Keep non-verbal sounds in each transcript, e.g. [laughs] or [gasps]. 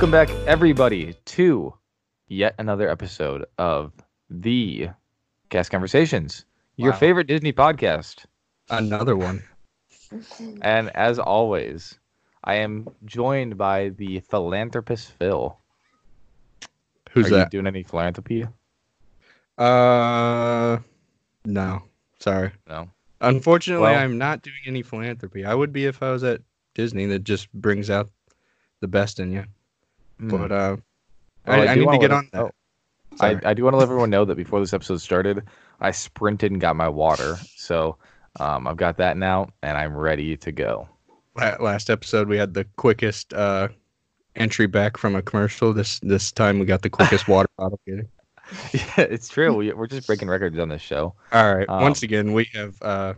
Welcome back, everybody, to yet another episode of the Cast Conversations, your Wow. favorite Disney podcast. Another one. [laughs] And as always, I am joined by the philanthropist Phil. Who's Are you that? doing any philanthropy? Uh, no. Sorry. No. Unfortunately, Well- I'm not doing any philanthropy. I would be if I was at Disney. That just brings out the best in you. Hmm. But uh, Well, I, I do need to get on it- oh, that. I, I do want to let everyone know that before this episode started, I sprinted and got my water. So um, I've got that now, and I'm ready to go. Last episode, we had the quickest uh, entry back from a commercial. This this time, we got the quickest [laughs] water bottle getting. yeah, it's true. We, we're just breaking records on this show. All right. Um, Once again, we have uh,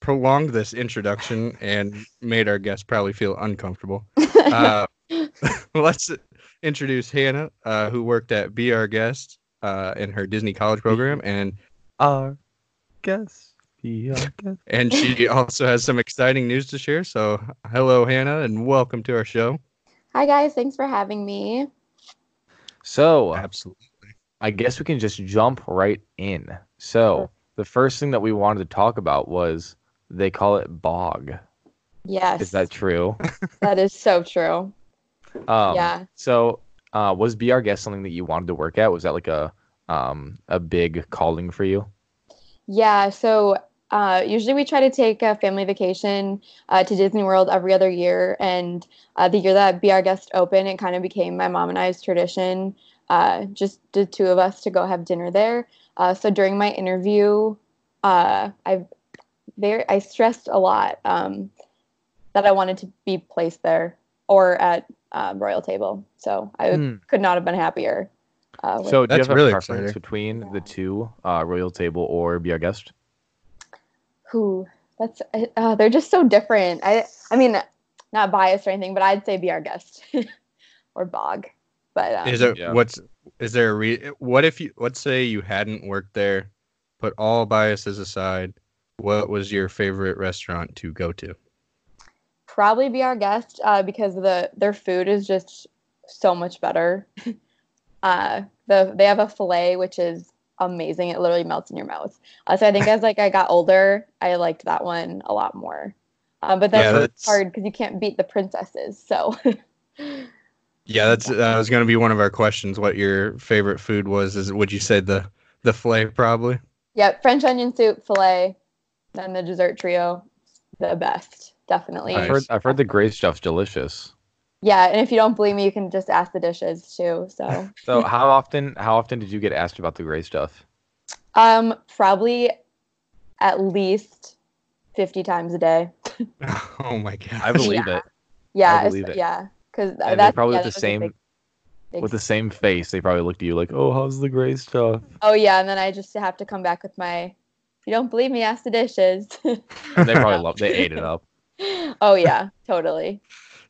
prolonged this introduction and made our guests probably feel uncomfortable. [laughs] Uh, [laughs] let's introduce Hannah, uh, who worked at Be Our Guest uh, in her Disney College program, and Our guest. Be our [laughs] guest. and she also has some exciting news to share. So, hello, Hannah, and welcome to our show. Hi guys, thanks for having me. So Absolutely. I guess we can just jump right in. So the first thing that we wanted to talk about was they call it bog. Yes, Is that true? [laughs] that is so true. Um, yeah. So uh, was Be Our Guest something that you wanted to work at? Was that like a um, a big calling for you? Yeah, so uh, usually we try to take a family vacation uh, to Disney World every other year. And uh, the year that Be Our Guest opened, it kind of became my mom and I's tradition, uh, just the two of us to go have dinner there. Uh, so during my interview, uh, I very I stressed a lot um, that I wanted to be placed there or at uh, Royal Table. So I Hmm. could not have been happier. Uh, with- So do you That's have a preference exciting. between the two, uh, Royal Table or Be Our Guest? Who? That's uh, they're just so different. I I mean, not biased or anything, but I'd say be our guest [laughs] or Bog. But um, Is there yeah. what's is there a re- what if you let's say you hadn't worked there, put all biases aside, what was your favorite restaurant to go to? Probably be our guest uh, because the their food is just so much better. [laughs] uh, the they have a fillet which is amazing. It literally melts in your mouth. Uh, so I think as like I got older, I liked that one a lot more. Uh, but that's, Yeah, that's- hard because you can't beat the princesses. So [laughs] Yeah, that's that was gonna be one of our questions. What your favorite food was? Is would you say the the fillet probably? Yep, French onion soup, filet, then the dessert trio, the best, definitely. I've heard I've heard the gray stuff's delicious. Yeah, and if you don't believe me, you can just ask the dishes too. So, [laughs] So how often how often did you get asked about the gray stuff? um, probably at least fifty times a day. [laughs] oh my god! I believe Yeah. it. Yeah, I believe it. yeah, because they that's probably yeah, with the that same big- big- with the same face. They probably looked at you like, "Oh, how's the gray stuff?" Oh yeah, and then I just have to come back with my. If you don't believe me, ask the dishes. They probably [laughs] loved. They ate it up. Oh yeah, totally.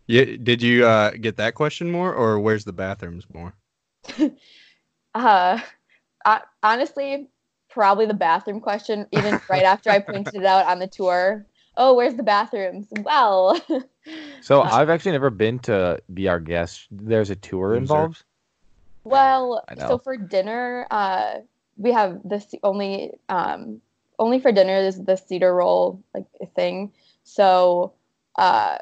Yeah, did you uh, get that question more, or where's the bathrooms more? [laughs] Uh, I, honestly, probably the bathroom question. Even [laughs] right after I pointed it out on the tour. Oh, where's the bathrooms? Well, [laughs] So Uh, I've actually never been to be our guest. There's a tour Loser. involved. well. So for dinner, uh, we have this only um only for dinner is the seater role like thing. So uh,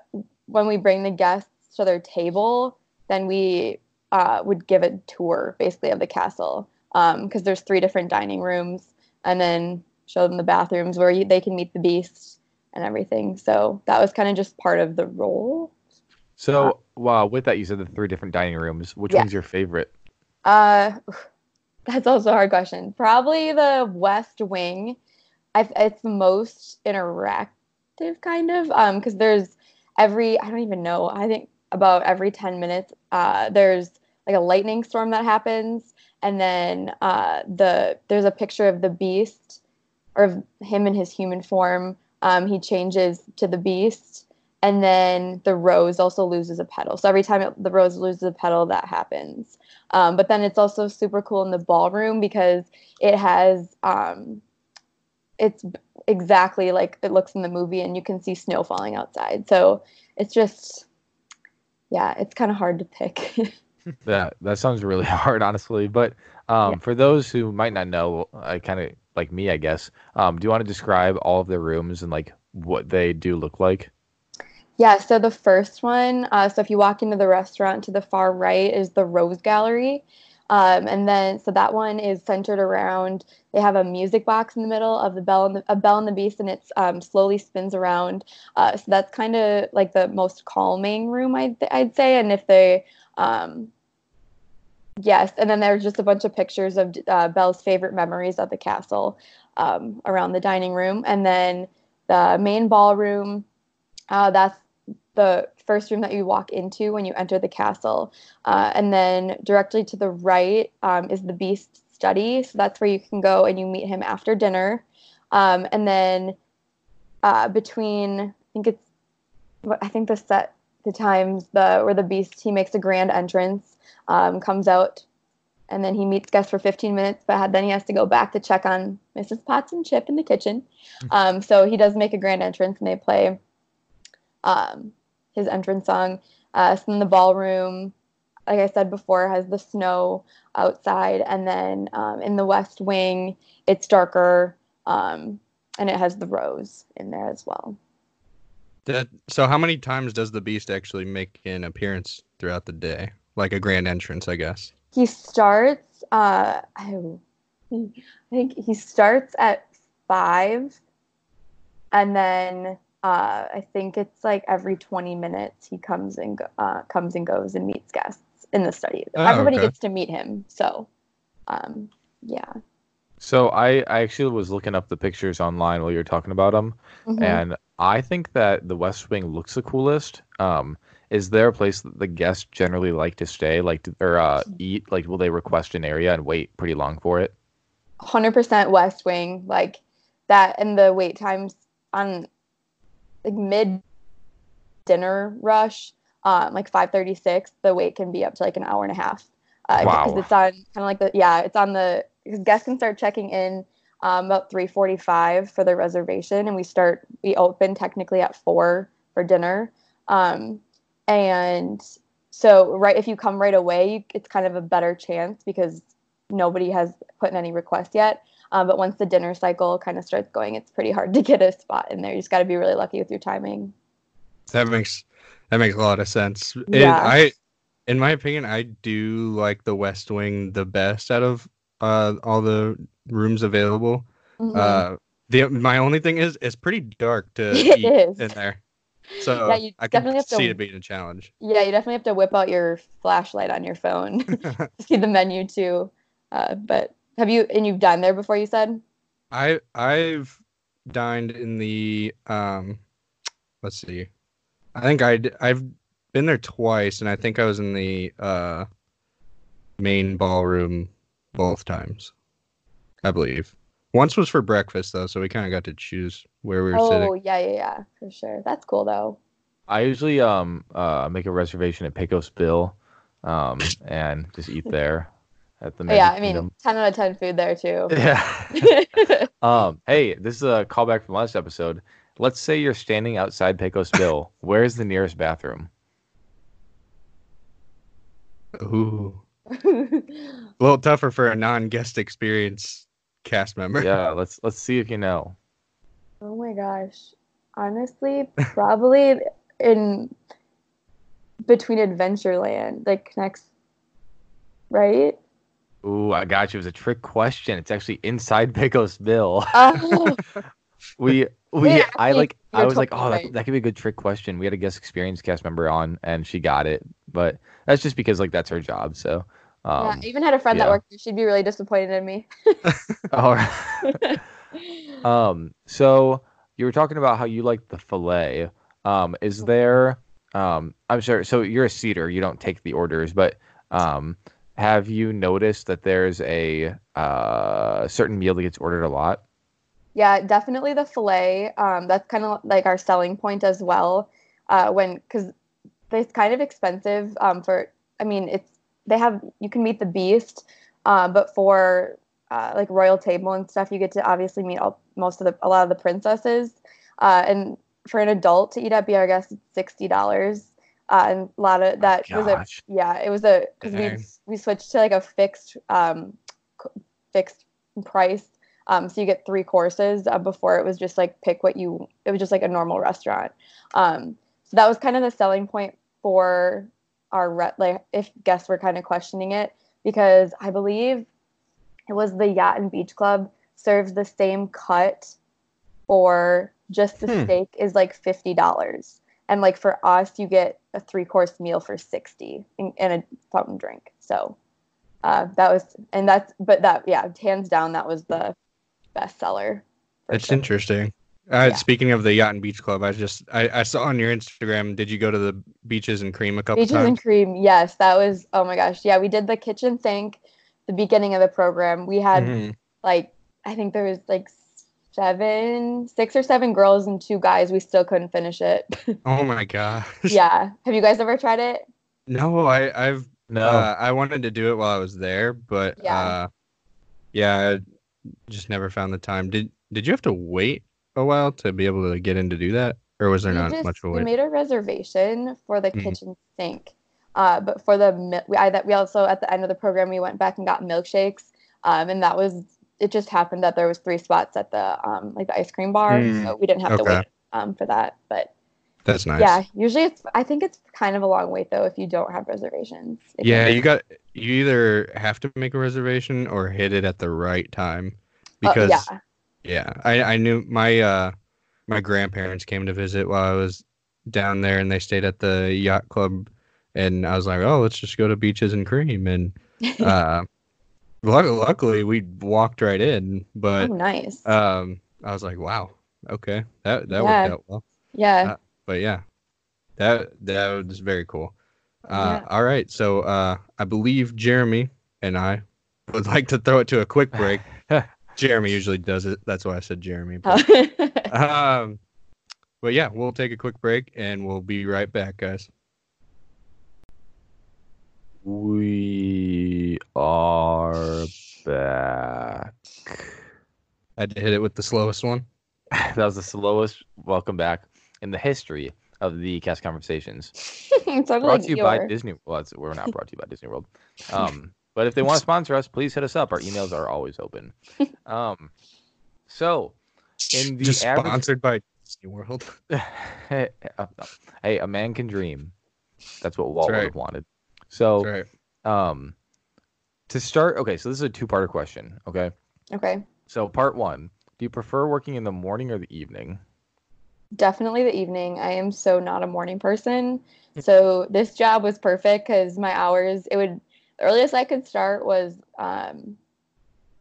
when we bring the guests to their table, then we uh, would give a tour basically of the castle because there's three different dining rooms, and then show them the bathrooms where you, they can meet the beast and everything. So that was kind of just part of the role. So wow, with that you said the three different dining rooms. Which Yeah. one's your favorite? Uh, [laughs] that's also a hard question. Probably the West Wing. I, it's the most kind of, um, because there's every I don't even know. I think about every ten minutes, uh, there's like a lightning storm that happens, and then uh, the there's a picture of the Beast or of him in his human form. Um, he changes to the Beast, and then the rose also loses a petal. So every time it, the rose loses a petal, that happens. Um, but then it's also super cool in the ballroom because it has um, it's exactly like it looks in the movie, and you can see snow falling outside. So it's just yeah, it's kind of hard to pick. [laughs] That that sounds really [laughs] hard, honestly. But um, Yeah. for those who might not know, I kind of like me, I guess. Um, do you want to describe all of the rooms and like what they do look like? Yeah, so the first one, uh, so if you walk into the restaurant to the far right is the Rose Gallery. Um, and then, so that one is centered around, they have a music box in the middle of the Belle and the, a Belle and the Beast, and it um, slowly spins around. Uh, so that's kind of like the most calming room, I'd, I'd say. And if they, um, yes, and then there's just a bunch of pictures of uh, Belle's favorite memories of the castle um, around the dining room. And then the main ballroom, uh, that's the first room that you walk into when you enter the castle. Uh, and then directly to the right um, is the Beast study. So that's where you can go and you meet him after dinner. Um, and then uh, between, I think it's, what I think the set, the times the where the Beast he makes a grand entrance, um, comes out, and then he meets guests for 15 minutes. But then he has to go back to check on Mrs. Potts and Chip in the kitchen. Um, so he does make a grand entrance, and they play um, his entrance song. Uh, so in the ballroom, like I said before, has the snow outside, and then um, in the west wing, it's darker, um, and it has the rose in there as well. That, so how many times does the beast actually make an appearance throughout the day? Like a grand entrance, I guess. He starts. Uh, I think he starts at five, and then uh, I think it's like every twenty minutes he comes and go, uh, comes and goes and meets guests in the study. Oh, Everybody okay. gets to meet him. So, um, yeah. So I, I actually was looking up the pictures online while you were talking about them, Mhm. and I think that the West Wing looks the coolest. Um, is there a place that the guests generally like to stay, like or uh, eat? Like, will they request an area and wait pretty long for it? 100% West Wing, like that, and the wait times on like mid dinner rush, um, like 5:36, the wait can be up to like an hour and a half. Uh, Wow. Because it's on kind of like the yeah, it's on the because guests can start checking in um, about 3:45 for their reservation, and we start we open technically at four for dinner, um, and so right if you come right away, you, it's kind of a better chance because nobody has put in any requests yet. Um, but once the dinner cycle kind of starts going, it's pretty hard to get a spot in there. You just got to be really lucky with your timing. That makes that makes a lot of sense. And Yeah. I, in my opinion, I do like the West Wing the best out of uh, all the rooms available. Mhm. Uh, the my only thing is it's pretty dark to [laughs] eat is. in there, so Yeah, you I can definitely have to- see it being a challenge. yeah, you definitely have to whip out your flashlight on your phone [laughs] [laughs] to see the menu too. Uh, but have you and you've dined there before? You said. I I've dined in the um, let's see, I think I I've been there twice, and I think I was in the uh main ballroom both times. I believe. Once was for breakfast though, so we kind of got to choose where we were Oh sitting. Oh yeah, yeah, yeah, for sure. That's cool though. I usually um uh make a reservation at Pecos Bill, um and just eat there at the Oh, yeah, I mean, Kingdom. ten out of ten food there too. [laughs] Yeah. [laughs] um. Hey, this is a callback from last episode. Let's say you're standing outside Pecos Bill. Where's the nearest bathroom? Ooh, [laughs] a little tougher for a non-guest experience cast member. Yeah. Let's let's see if you know. oh my gosh, honestly, probably in between Adventureland, like next, right? Ooh, I got you. It was a trick question. It's actually inside [laughs] Pecos Bill. Oh, [laughs] we we Yeah, I actually, like I was like, oh, that, right. that could be a good trick question. We had a guest experience cast member on, and she got it, but that's just because like that's her job. So, yeah. um, I even had a friend yeah. that worked there. She'd be really disappointed in me. [laughs] all right. um, so you were talking about how you like the fillet. Um, is there? Um, I'm sure. So you're a seater. You don't take the orders, but um, have you noticed that there's a uh certain meal that gets ordered a lot? Yeah, definitely the fillet. Um, that's kind of like our selling point as well. Uh, when because it's kind of expensive. Um, for I mean, it's they have you can meet the beast, uh, but for uh, like royal table and stuff, you get to obviously meet all, most of the a lot of the princesses. Uh, and for an adult to eat at Be Our Guest, it's sixty dollars. Uh, and a lot of that was a yeah, it was a because we we switched to like a fixed um fixed price. Um, so you get three courses. Uh, before it was just like pick what you. It was just like a normal restaurant. Um, so that was kind of the selling point for our re- like if guests were kind of questioning it because I believe it was the Yacht and Beach Club serves the same cut for just the Hmm. steak is like fifty dollars, and like for us, you get a three course meal for sixty and, and a fountain drink. So uh, that was and that's but that yeah, hands down that was the best seller. That's sure. interesting. Uh, Yeah. Speaking of the yacht and beach club, I just I, I saw on your Instagram. Did you go to the beaches and cream a couple Beaches times? and cream, yes, that was oh my gosh, yeah. We did the kitchen sink, the beginning of the program. We had Mhm. like I think there was like seven, six or seven girls and two guys. We still couldn't finish it. [laughs] Oh my gosh. yeah, have you guys ever tried it? No, I I've No. uh, I wanted to do it while I was there, but Yeah. uh, yeah, I just never found the time. Did Did you have to wait a while to be able to get in to do that, or was there we not just- much of a we made a reservation for the Mhm. kitchen sink, uh, but for the we, I, that we also at the end of the program we went back and got milkshakes, um, and that was it. Just happened that there was three spots at the um, like the ice cream bar, Mm, so we didn't have to wait um, for that. But That's nice. yeah, usually it's I think it's kind of a long wait though if you don't have reservations. It Yeah, you got you either have to make a reservation or hit it at the right time uh, because yeah, yeah, I I knew my uh my grandparents came to visit while I was down there and they stayed at the yacht club and I was like, "Oh, let's just go to beaches and cream." And [laughs] uh luckily we walked right in, oh, but nice. um I was like, "Wow. Okay. That that Yeah. worked out well." yeah. uh, But yeah. That that was very cool. Uh, Yeah. All right, so uh, I believe Jeremy and I would like to throw it to a quick break. [laughs] Jeremy usually does it. That's why I said Jeremy. But, [laughs] um, but yeah, we'll take a quick break and we'll be right back, guys. We are back. I had to hit it with the slowest one. [laughs] that was the slowest welcome back in the history of the cast conversations. [laughs] Brought like to you by. Disney. Well, we're not brought to you by Disney World. [laughs] Um, but if they want to sponsor us, please hit us up. Our emails are always open. Um, so in the Just average, sponsored by Disney World. hey, a man can dream. That's what Walt would right. have wanted. So, right. um, to start, okay, so this is a two-parter question. Okay, Okay, so part one: Do you prefer working in the morning or the evening? definitely the evening. I am so not a morning person. So this job was perfect because my hours, it would, the earliest I could start was um,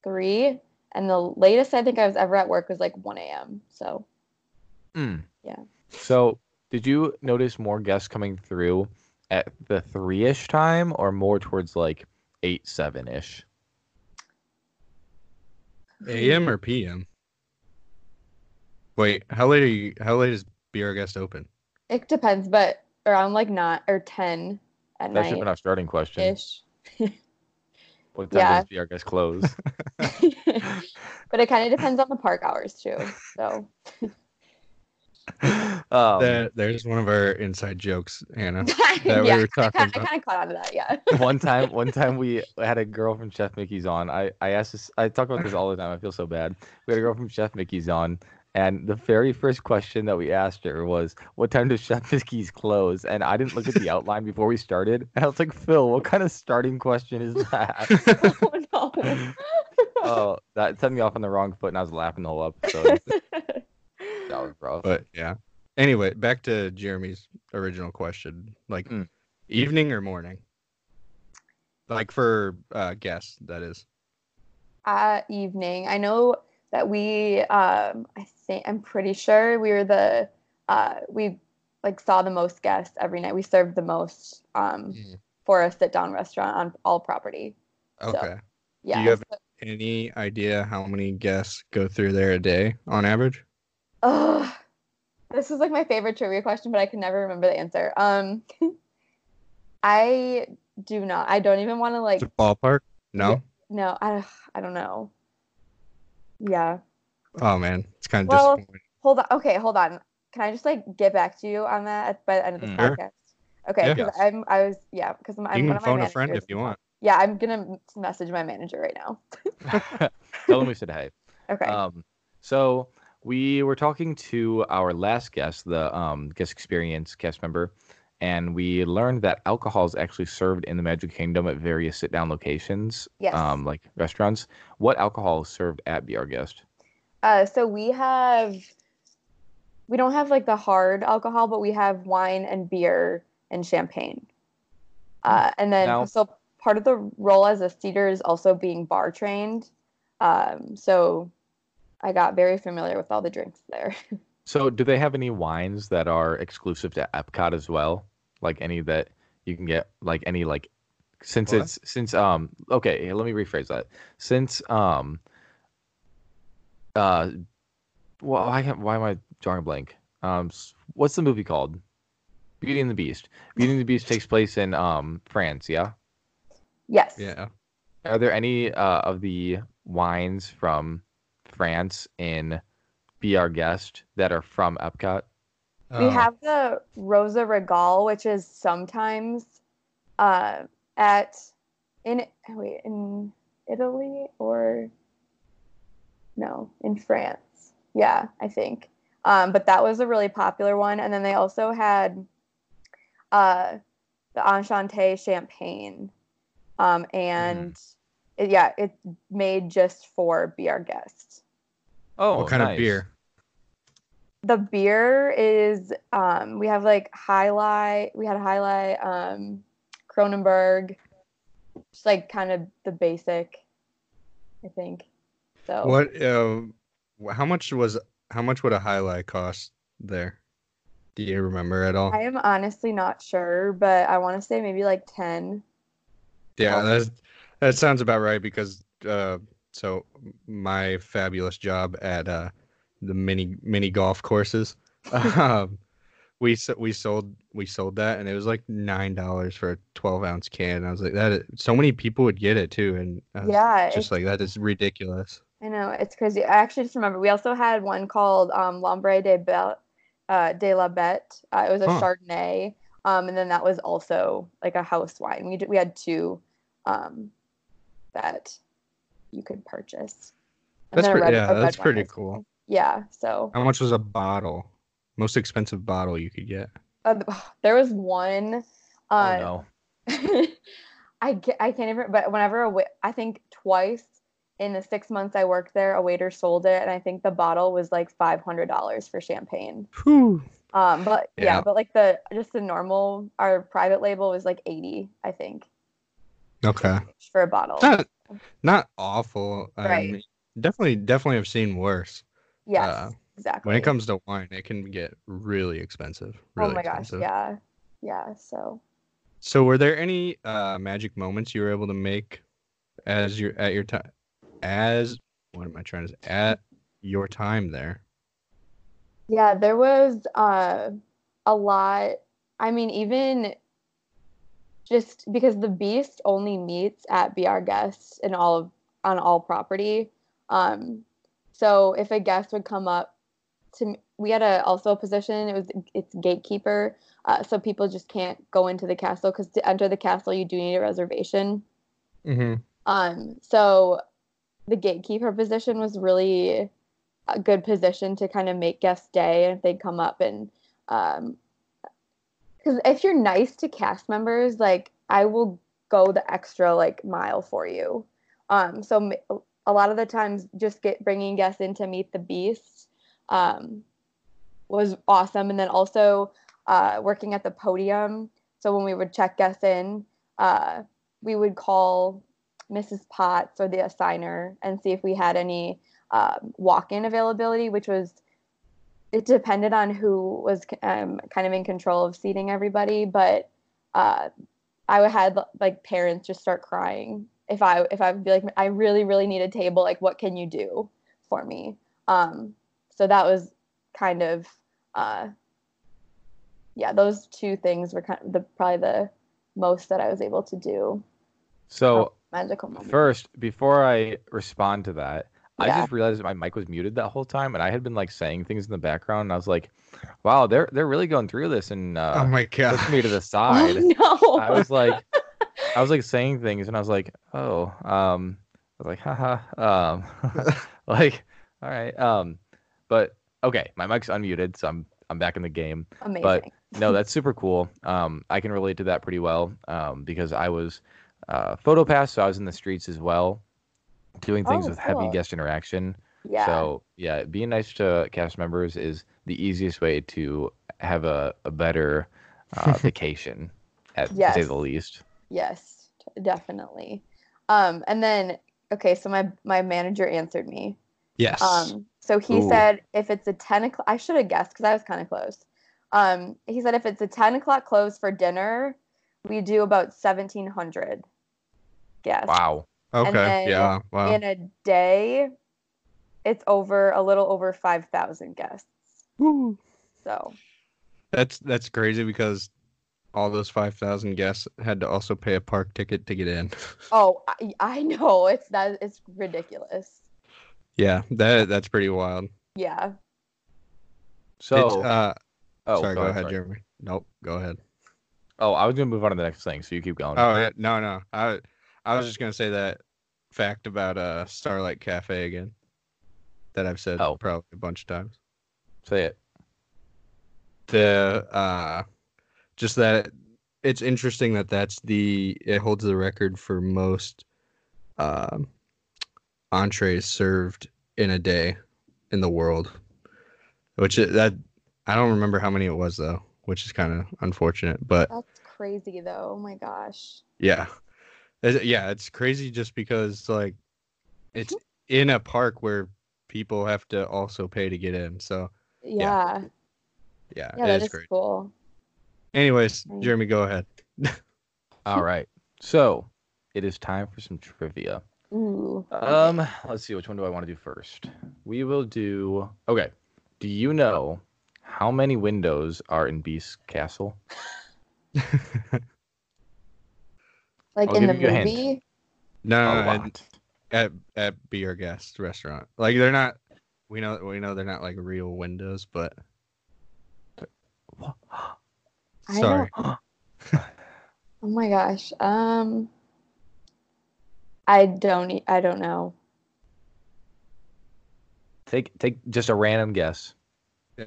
three, and the latest I think I was ever at work was like 1 a.m. So Mm. Yeah. So, did you notice more guests coming through at the three-ish time, or more towards like eight, seven-ish? AM or PM? Wait, how late are you? How late is Be Our Guest open? it depends, but around like not or 10 at That should have been night our starting question. ish. [laughs] What time Yeah. does Be Our Guest close? [laughs] [laughs] but it kind of depends on the park hours too. So [laughs] um, That there's one of our inside jokes, Hannah. [laughs] That we were talking I about. kind of caught on to that. Yeah. [laughs] one time one time we had a girl from chef mickey's on i i asked this i talk about this all the time i feel so bad we had a girl from chef mickey's on and the very first question that we asked her was what time does chef mickey's close and i didn't look at the outline before we started and i was like phil what kind of starting question is that oh no. oh that set me off on the wrong foot and i was laughing the whole episode that was rough But yeah. Anyway, back to Jeremy's original question. Like Mm. evening or morning? Like for uh guests, that is. uh, evening. I know that we, um, I think, I'm pretty sure we were the, uh, we like saw the most guests every night. We served the most um, Mhm. for a sit down restaurant on all property. Okay. Yeah. Do you have- so- Any idea how many guests go through there a day on average? Ugh. this is like my favorite trivia question, but I can never remember the answer. Um, [laughs] I do not. I don't even want to like. Is it ballpark? No. No, I. I don't know. Yeah. Oh man, it's kind of Well, disappointing. Hold on. Okay, hold on. Can I just like get back to you on that at, by the end of this Mm. Sure. podcast? Okay, Yeah. because I'm I was yeah because I'm, I'm you one can of my phone a friend if you want. Yeah, I'm gonna message my manager right now. [laughs] Tell them we said hey. [laughs] Okay. Um, so we were talking to our last guest, the um, guest experience cast member, and we learned that alcohol is actually served in the Magic Kingdom at various sit-down locations, yes. um, like restaurants. What alcohol is served at Be Our Guest? Uh, so we have, we don't have like the hard alcohol, but we have wine and beer and champagne. Uh, and then Now- so part of the role as a seater is also being bar trained. Um, so I got very familiar with all the drinks there. [laughs] So, do they have any wines that are exclusive to Epcot as well? Like any that you can get, like any like, since What? it's since um okay, let me rephrase that. Since um uh, well, why can't- why am I drawing a blank? Um, what's the movie called? Beauty and the Beast. Beauty and the Beast takes place in um France. Yeah. yes. Yeah. Are there any uh, of the wines from France in Be Our Guest that are from Epcot? We Oh, have the Rosa Regale, which is sometimes uh, at in wait in Italy or no in France. Yeah, I think. Um, but that was a really popular one, and then they also had uh, the Enchanté champagne, um, and it, yeah, it's made just for Be Our Guest. Oh, what kind of beer? the beer is um we have like highlight we had highlight um Kronenbourg just like kind of the basic I think so What? Uh, how much was? How much would a highlight cost there? Do you remember at all? I am honestly not sure but I want to say maybe like 10 Yeah, that's, that sounds about right because uh, so my fabulous job at uh, the mini mini golf courses, [laughs] um, we we sold we sold that and it was like nine dollars for a twelve ounce can. I was like that. So many people would get it too, and yeah just like that is ridiculous. I know it's crazy I actually just remember we also had one called um L'Ombre de Belle uh, de la Bête uh, it was a Huh. Chardonnay um and then that was also like a house wine we, d- we had two um that you could purchase And That's then a pre- red- yeah, that's pretty as well. cool. Yeah, so How much was a bottle? Most expensive bottle you could get. uh, [sighs] there was one. Oh Uh, no. [laughs] I ca- I can't even. But whenever a wa- I think twice in the six months I worked there, a waiter sold it, and I think the bottle was like five hundred dollars for champagne. Whew. Um, but yeah. Yeah. but like the just the normal our private label was like eighty, I think, Okay. for a bottle. Not not awful. Right. mean, definitely definitely have seen worse. yes, uh, exactly. When it comes to wine, it can get really expensive. Really oh my gosh, yeah, yeah. So So were there any uh magic moments you were able to make as your at your time as what am I trying to say at your time there? Yeah, there was uh, a lot. I mean, even just because the beast only meets at Be Our Guest and all of on all property. Um, so if a guest would come up to, we had a also a position. It was it's gatekeeper. Uh, so people just can't go into the castle because to enter the castle you do need a reservation. Mm-hmm. Um, so the gatekeeper position was really a good position to kind of make guests day and if they'd come up and um because if you're nice to cast members like i will go the extra like mile for you um so a lot of the times just get bringing guests in to meet the beast um was awesome and then also uh working at the podium so when we would check guests in uh we would call Mrs. Potts or the assigner and see if we had any um, walk-in availability, which was it depended on who was um, kind of in control of seating everybody. But uh, I would had like parents just start crying if I if I would be like I really really need a table. Like what can you do for me? Um, so that was kind of uh, yeah. Those two things were kind of the probably the most that I was able to do So magical moment. first, before I respond to that, I Yeah. just realized that my mic was muted that whole time, and I had been like saying things in the background, and I was like, "Wow, they're they're really going through this," and uh, oh my god. pushed me to the side. Oh no. I was like, I was like saying things, and I was like, "Oh," um, I was like, "Haha," um, [laughs] [laughs] like, all right, um, but okay, my mic's unmuted, so I'm I'm back in the game. Amazing. but- No, [laughs] that's super cool. Um, I can relate to that pretty well um, because I was uh, photo pass, so I was in the streets as well, doing things Oh, with heavy guest interaction. yeah. So yeah, being nice to cast members is the easiest way to have a, a better uh, [laughs] vacation, at to say the least. Yes, definitely. Um, and then okay, so my my manager answered me. yes. Um, so he Ooh. said if it's a ten o'clock, I should have guessed because I was kind of close. Um, he said if it's a ten o'clock close for dinner, we do about seventeen hundred. Guess. Wow. Okay. then yeah. Wow. In a day, it's over a little over five thousand guests. Woo. So That's that's crazy because all those five thousand guests had to also pay a park ticket to get in. [laughs] oh, I, I know it's that it's ridiculous. yeah, that that's pretty wild. Yeah. So, It's, uh, oh, sorry, go, ahead, sorry. Jeremy. Nope, go ahead. Oh, I was gonna move on to the next thing, so you keep going. Oh yeah, no, no. I I was just gonna say that fact about uh Starlight Cafe again. That I've said Oh. probably a bunch of times. Say it. The uh, just that it's interesting that that's the it holds the record for most um entrees served in a day in the world, which it, that I don't remember how many it was though, which is kind of unfortunate. But That's crazy though. Oh my gosh. Yeah. It's- yeah, it's crazy just because like it's in a park where people have to also pay to get in. So Yeah. yeah, Yeah, it that is is great. cool. Anyways, Jeremy, go ahead. [laughs] All right. So it is time for some trivia. Ooh. Um, let's see. Which one do I want to do first? We will do. Okay. Do you know how many windows are in Beast Castle? [laughs] like I'll in the you movie. no, a no, no, lot. at at Be Our Guest restaurant. Like they're not we know we know they're not like real windows, but I sorry. [gasps] Oh my gosh. Um I don't I don't know. Take take just a random guess.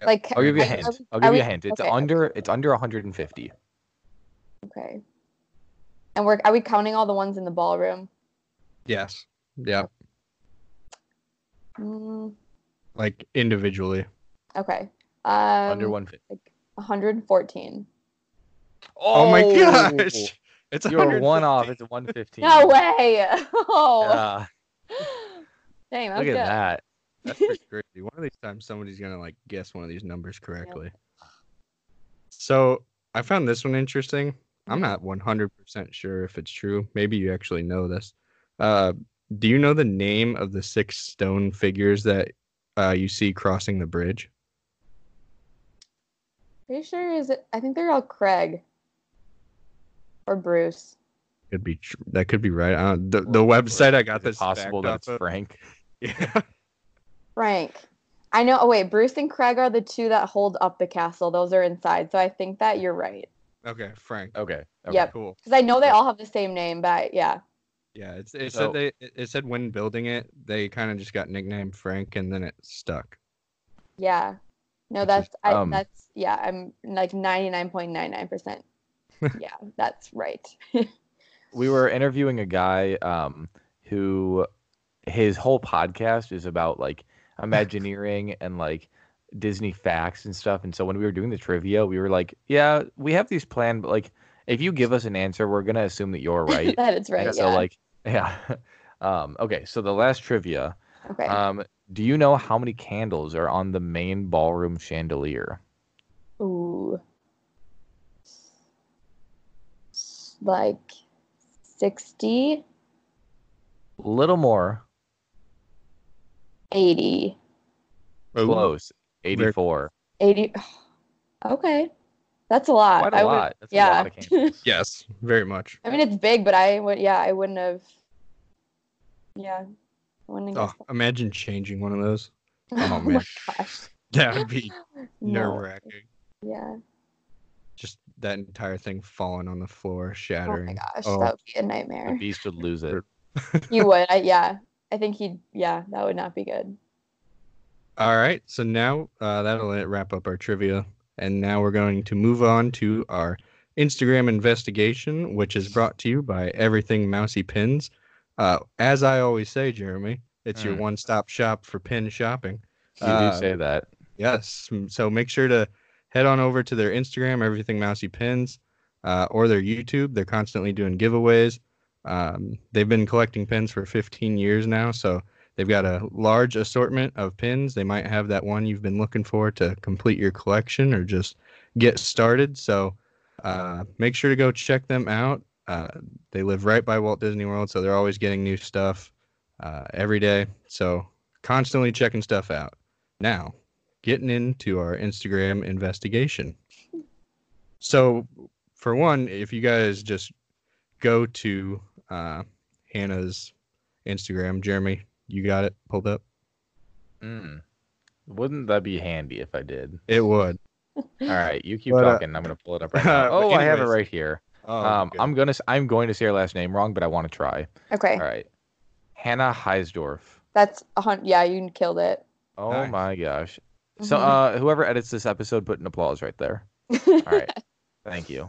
Like I'll give you a I- I hint. I'll I give you a hint. It's okay, under. It's under 150. Okay. And we're are we counting all the ones in the ballroom? Yes. Yeah. Mm, Like individually. okay. Um under 150. 114. Oh, my gosh. It's You're one off. It's 115. No way. [laughs] Oh. Yeah, Dang, that look was at that. That's [laughs] pretty crazy. One of these times, somebody's gonna like guess one of these numbers correctly. So I found this one interesting. I'm not 100% sure if it's true. Maybe you actually know this. Uh, do you know the name of the six stone figures that uh, you see crossing the bridge? Pretty sure is it I think they're all Craig. Or Bruce. Could be tr- that could be right. Uh, the the Or- website I got Is this possible backed that it's of- Frank. [laughs] Yeah. Frank. I know. Oh wait, Bruce and Craig are the two that hold up the castle. Those are inside. So I think that you're right. Okay, Frank. Okay. okay. Yep. Cool. Because I know they all have the same name, but yeah. Yeah, it's, it So- said they it it said when building it, they kind of just got nicknamed Frank, and then it stuck. Yeah. No, Which is, that's I um, that's yeah, I'm like 99.99%. [laughs] yeah, that's right. [laughs] we were interviewing a guy um, who his whole podcast is about like [laughs] Imagineering and like Disney facts and stuff. And so when we were doing the trivia, we were like, "Yeah, we have these planned, but like if you give us an answer, we're gonna assume that you're [laughs] right." that is right. So yeah. like, [laughs] yeah. um, okay, so the last trivia. okay. Um, do you know how many candles are on the main ballroom chandelier? Ooh. Like 60, little more. 80, Close. 84. 80. [sighs] Okay. That's a lot. Quite a I would- lot. That's a yeah. lot of candles. [laughs] Yes, very much. I mean, it's big, but I would, yeah, I wouldn't have. Yeah. I wouldn't Oh, imagine changing one of those. [laughs] oh, oh man. my [laughs] gosh. That would be nerve wracking. Yeah. Just that entire thing falling on the floor, shattering. Oh my gosh, Oh. that would be a The nightmare. beast would lose it. He would. I, yeah. I think he'd. Yeah, that would not be good. All right, so now uh, that'll wrap up our trivia, and now we're going to move on to our Instagram investigation, which is brought to you by Everything Mousey Pins. Uh, as I always say, Jeremy, it's your Mm. one-stop shop for pin shopping. You Uh, do say that. Yes. So make sure to head on over to their Instagram, Everything Mousey Pins, uh, or their YouTube. They're constantly doing giveaways. Um, they've been collecting pins for 15 years now, so they've got a large assortment of pins. They might have that one you've been looking for to complete your collection or just get started. So uh, make sure to go check them out. Uh, they live right by Walt Disney World, so they're always getting new stuff uh, every day. So constantly checking stuff out. Now, getting into our Instagram investigation. So, for one, if you guys just go to uh, Hannah's Instagram, Jeremy, you got it pulled up? Mm. Wouldn't that be handy if I did? It would. All right, you keep But, uh, talking. I'm gonna pull it up right now. but [laughs] Oh, I have it right here. Oh, um, good. I'm gonna s- I'm going to say her last name wrong, but I want to try. Okay. All right, Hannah Heisdorf. That's a hun- Yeah, you killed it. Oh Nice. my gosh. So, Mhm. uh, whoever edits this episode, put an applause right there. [laughs] All right, thank you.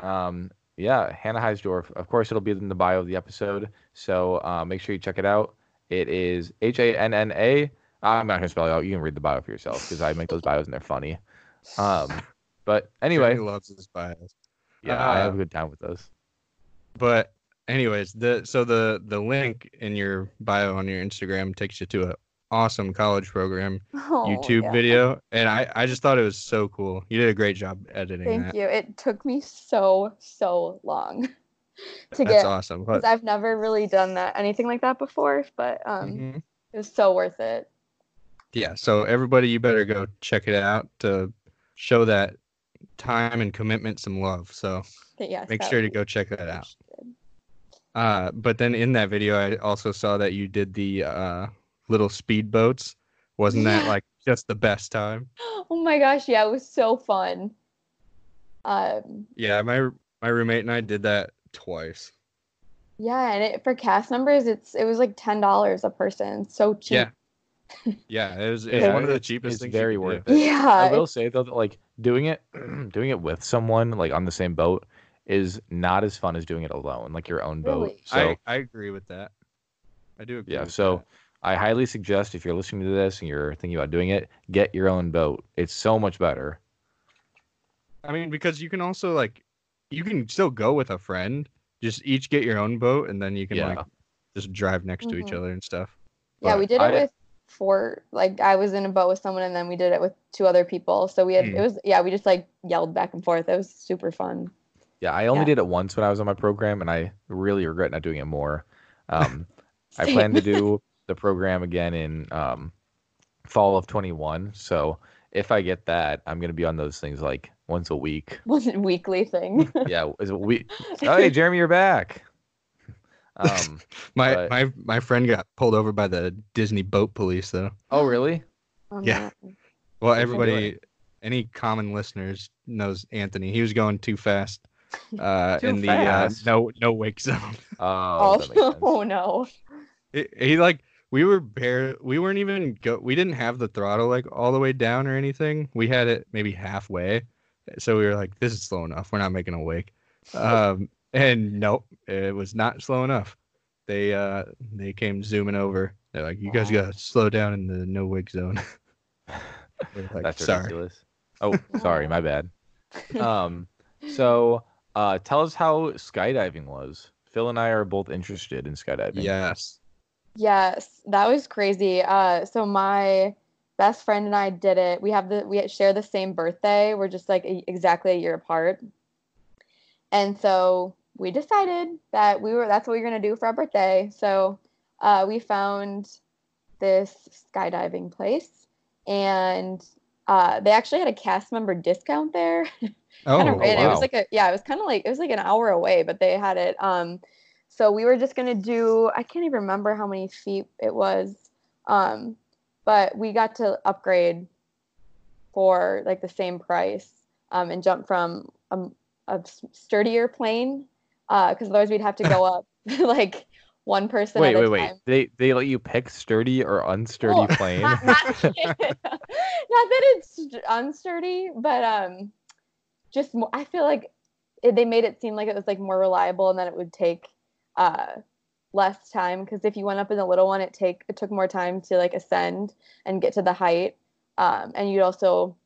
Um, yeah, Hannah Heisdorf. Of course, it'll be in the bio of the episode, so uh, make sure you check it out. It is H A N N A. I'm not gonna spell it out. You can read the bio for yourself because I make those bios and they're funny. Um, but anyway, Jeremy loves his bios. yeah, I have uh, a good time with those. But anyways, the so the the link in your bio on your Instagram takes you to a awesome college program Oh, YouTube yeah. video, and I I just thought it was so cool. You did a great job editing Thank that. you. It took me so so long to That's get awesome. because I've never really done that anything like that before. But um, Mhm. it was so worth it. yeah, so everybody, you better go check it out to show that time and commitment some love. So yes, make sure to go check that out. Uh, but then in that video, I also saw that you did the uh, little speedboats. Wasn't that Yeah. like just the best time? [gasps] Oh my gosh, yeah, it was so fun. Um, Yeah, my my roommate and I did that twice. yeah, and it, for cast members, it's it was like ten dollars a person, so cheap. Yeah. [laughs] Yeah, it was, it was Yeah, one of the cheapest it's things. very could worth do. it. Yeah, I will say though that like doing it [clears throat] doing it with someone like on the same boat is not as fun as doing it alone, like your own boat. Really? So I, I agree with that. I do agree. yeah, with so that. I highly suggest if you're listening to this and you're thinking about doing it, get your own boat. It's so much better. I mean, because you can also like, you can still go with a friend. Just each get your own boat, and then you can Yeah. like just drive next to each Mhm. other and stuff. yeah, we did it I- with four. Like I was in a boat with someone, and then we did it with two other people. So we had Hmm. it was yeah, we just like yelled back and forth. It was super fun. Yeah, I only Yeah. did it once when I was on my program, and I really regret not doing it more. Um, [laughs] I plan to do the program again in um, fall of 21. So if I get that, I'm gonna be on those things like once a week. [laughs] wasn't a weekly thing. [laughs] Yeah, is it we? Oh, hey, [laughs] Jeremy, you're back. Um, My But- my my friend got pulled over by the Disney boat police though. oh, really? Oh, Yeah. man. Well, What'd you do? everybody, any common listeners knows Anthony. He was going too fast uh, Too in the? Uh, no no wake zone. Oh, that makes Oh, sense. oh no. It- he like we were bare. We weren't even go. We didn't have the throttle like all the way down or anything. We had it maybe halfway. So we were like, "This is slow enough. We're not making a wake." [laughs] Um, and nope, it was not slow enough. They uh they came zooming over. They're like, "You guys gotta slow down in the no wake zone." [laughs] Like, That's sorry. ridiculous. Oh, sorry, my bad. [laughs] Um, so uh, tell us how skydiving was. Phil and I are both interested in skydiving. Yes. Yes, that was crazy. Uh, so my best friend and I did it. We have the we share the same birthday. We're just like a, exactly a year apart. And so we decided that we were that's what we were gonna do for our birthday. So uh, we found this skydiving place, and uh, they actually had a cast member discount there. [laughs] Oh, kind of ran. It was like a yeah, it was kind of like it was like an hour away, but they had it. Um, so we were just gonna do. I can't even remember how many feet it was, um, but we got to upgrade for like the same price um, and jump from a, a sturdier plane because otherwise we'd have to go [laughs] up [laughs] like one person. Wait, at a wait, wait. time. They they let you pick sturdy or unsturdy Well, [laughs] plane. Not, not, not that it's unsturdy, but um, just I feel like it, they made it seem like it was like more reliable and that it would take uh less time because if you went up in the little one, it take it took more time to like ascend and get to the height, um, and you'd also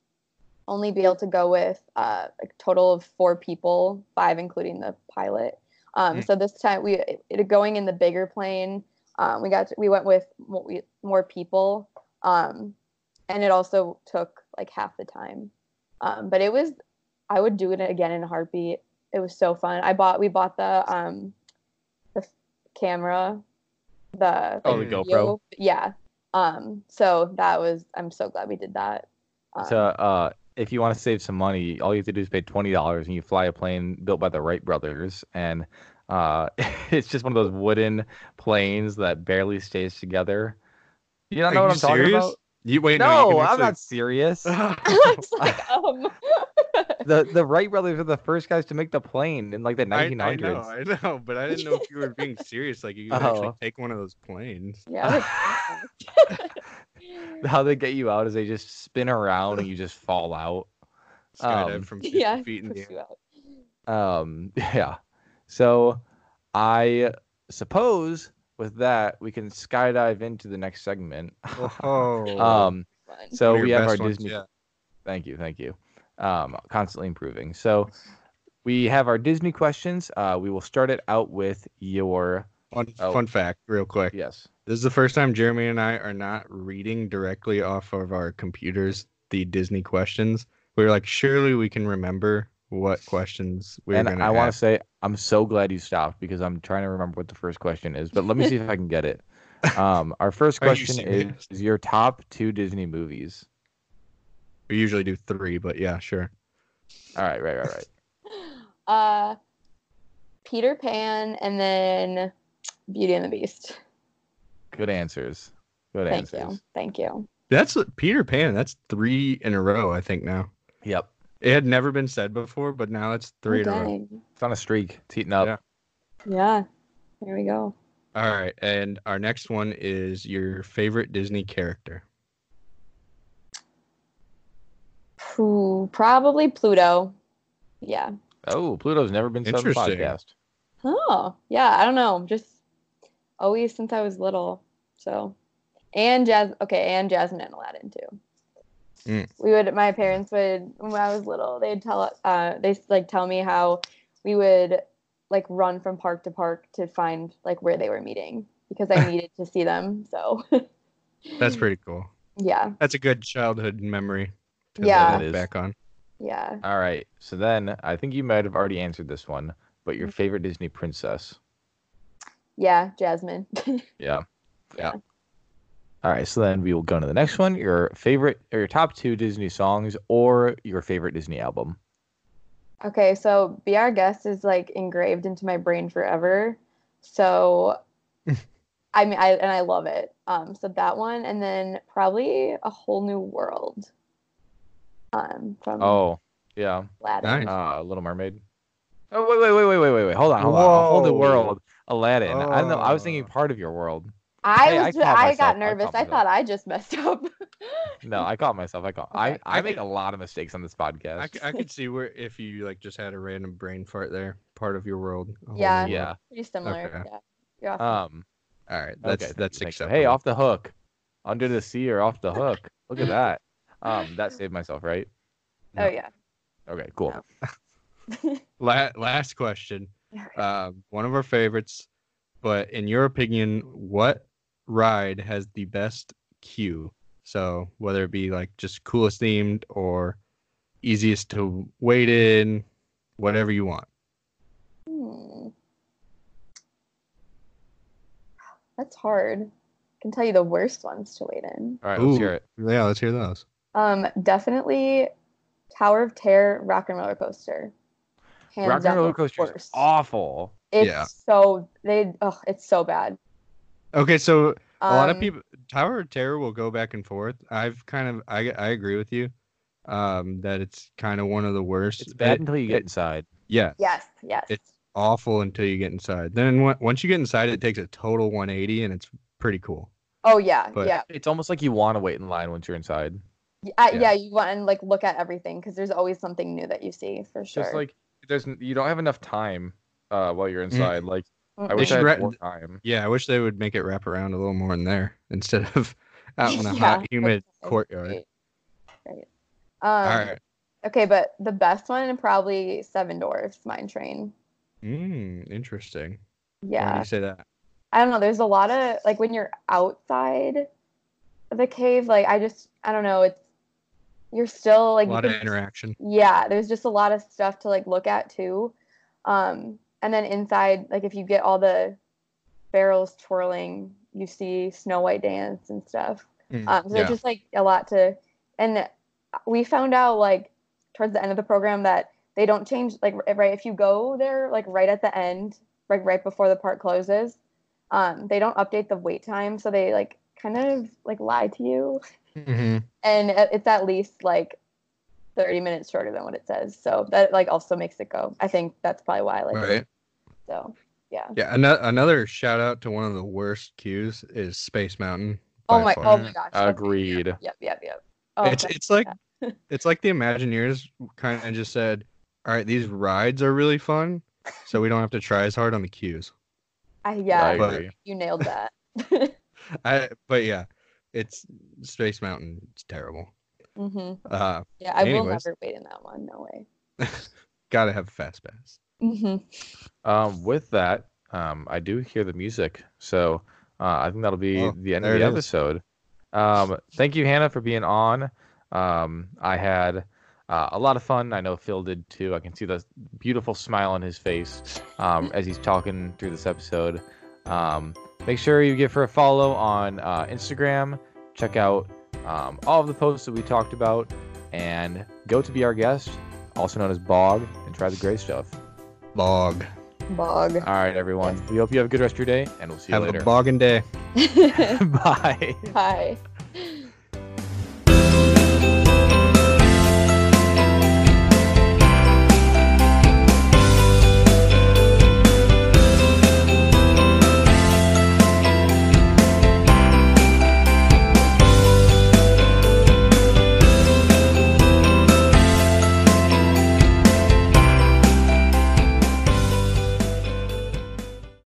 only be able to go with uh, a total of four people, five including the pilot. Um, Mm. So this time we it, going in the bigger plane. Um, we got to, we went with more, we, more people, um, and it also took like half the time. Um, but it was I would do it again in a heartbeat. It was so fun. I bought we bought the um, camera, the Oh, the GoPro. video- Yeah. Um, so that was I'm so glad we did that. Um, So, uh, if you want to save some money, all you have to do is pay twenty dollars, and you fly a plane built by the Wright brothers, and uh, [laughs] it's just one of those wooden planes that barely stays together. You don't Are know what I'm talking about? You wait. No, No, you I'm can not serious. [laughs] [laughs] actually- it's like um the The Wright brothers are the first guys to make the plane in like the I, 1900s. I know, I know, but I didn't know if you were being serious. Like you could actually Oh. take one of those planes. yeah. [laughs] How they get you out is they just spin around and you just fall out. Skydive Um, from [laughs] 50 yeah. feet in the air. Um, [laughs] yeah. So I suppose with that we can skydive into the next segment. Oh, um, so we have our best ones, Disney. yeah. Thank you, thank you. Um, constantly improving. So we have our Disney questions. Uh, we will start it out with your Fun, Oh. fun fact, real quick. yes. This is the first time Jeremy and I are not reading directly off of our computers the Disney questions. We were like, surely we can remember what questions we and were going I want to say I'm so glad you stopped because I'm trying to remember what the first question is. But let me see if I can get it. [laughs] Um, our first question is, is your top two Disney movies. We usually do three, but yeah, sure. All right, right, right, right. [laughs] Uh, Peter Pan and then Beauty and the Beast. Good answers. Good Thank answers. you. Thank you. That's Peter Pan. That's three in a row, I think now. Yep. It had never been said before, but now it's three Oh, in a row. It's on a streak. It's heating up. Yeah. Yeah. There we go. All right, and our next one is your favorite Disney character. Ooh, probably Pluto. Yeah. Oh, Pluto's never been said on the podcast. Oh, yeah. I don't know. Just always since I was little. So, and Jazz. Okay, and Jasmine and Aladdin too. Mm. We would. My parents would when I was little. They'd tell. Uh, they like tell me how we would like run from park to park to find like where they were meeting because I [laughs] needed to see them. So, That's pretty cool. yeah, That's a good childhood memory. Yeah. is. back on. yeah. All right. So then I think you might have already answered this one, but your favorite Disney princess. Yeah, Jasmine. [laughs] Yeah. Yeah. All right. So then we will go to the next one. Your favorite or your top two Disney songs or your favorite Disney album. Okay, so Be Our Guest is like engraved into my brain forever. So [laughs] I mean I and I love it. Um so that one and then probably a whole new world. Um from Oh, yeah. Aladdin. Nice. Uh, Little Mermaid. Oh wait, wait, wait, wait, wait, wait, wait. Hold on, hold on. A whole world. Aladdin. I don't know. I was thinking Oh. part of your world. I Hey, I was caught I, myself. Got nervous. caught I thought I just messed up. [laughs] No, I caught myself. I caught. I Okay. I I make could- a lot of mistakes on this podcast. I, c- I could see where if you like just had a random brain fart there, part of your world. a Yeah. world. yeah. Pretty similar. Okay. Yeah. You're. Um. All right. That's okay. that's thank acceptable. Hey, off the hook, under the sea or off the hook. Look at that. Um, that saved myself, right? [laughs] oh yeah. Okay, cool. No. [laughs] La- last question. [laughs] Um, one of our favorites, but in your opinion, what ride has the best queue? So whether it be like just coolest themed or easiest to wait in, whatever you want. Hmm. That's hard. I can tell you the worst ones to wait in. All right, let's hear it. Yeah, let's hear those. Um, definitely Tower of Terror, Rock and Roller Coaster. Hands Rock and roller coaster is awful. It's Yeah. so they oh, it's so bad. Okay, so a lot of Um, people Tower of Terror will go back and forth. I've kind of I I agree with you, um, that it's kind of one of the worst. It's bad It- until you get it- inside. yeah, Yes, yes. It's awful until you get inside. Then on- once you get inside, it takes a total 180, and it's pretty cool. oh yeah, but- yeah. It's almost like you want to wait in line once you're inside. Y- I- yeah. yeah. you want to like look at everything because there's always something new that you see for sure. Just like there's you don't have enough time uh, while you're inside. Like I wish I should had re- more time. Yeah, I wish they would make it wrap around a little more in there instead of [laughs] out in a Yeah, hot, humid that's courtyard. Right. right. Um, right. Okay, but the best one probably Seven Dwarfs Mine Train. Mm, interesting. Why do Yeah, you say that? I don't know. There's a lot of like when you're outside the cave. Like I just I don't know. It's you're still like A lot of interaction. yeah there's just a lot of stuff to like look at too um and then inside like if you get all the barrels twirling you see snow white dance and stuff Mm, um so yeah. it's just like a lot to and we found out like towards the end of the program that they don't change like right if you go there like right at the end like right before the park closes um they don't update the wait time so they like kind of like lie to you Mhm. and it's at least like 30 minutes shorter than what it says so that like also makes it go i think that's probably why i like Right. it so yeah Yeah. Another another shout out to one of the worst queues is Space Mountain. oh my far. oh my gosh that's- Agreed. yep yep yep oh, it's that- it's like [laughs] it's like the Imagineers kind of just said, "All right, these rides are really fun, so we don't have to try as hard on the queues. I, yeah I But- agree. you nailed that [laughs] [laughs] I but yeah, it's Space Mountain. It's terrible. hmm Uh, yeah i will never wait in that one no way [laughs] gotta have a fast pass. hmm Um, with that, um, I do hear the music, so uh, I think that'll be Oh, the end of the it is. episode. Um, thank you, Hannah, for being on. Um, I had uh, a lot of fun. I know Phil did too. I can see the beautiful smile on his face um, as he's talking through this episode. Um, make sure you give her a follow on uh, Instagram. Check out um, all of the posts that we talked about, and go to be our guest, also known as Bog, and try the great stuff. Bog. bog All right, everyone. We hope you have a good rest of your day, and we'll see you Have later. a bogging day. [laughs] [laughs] Bye. bye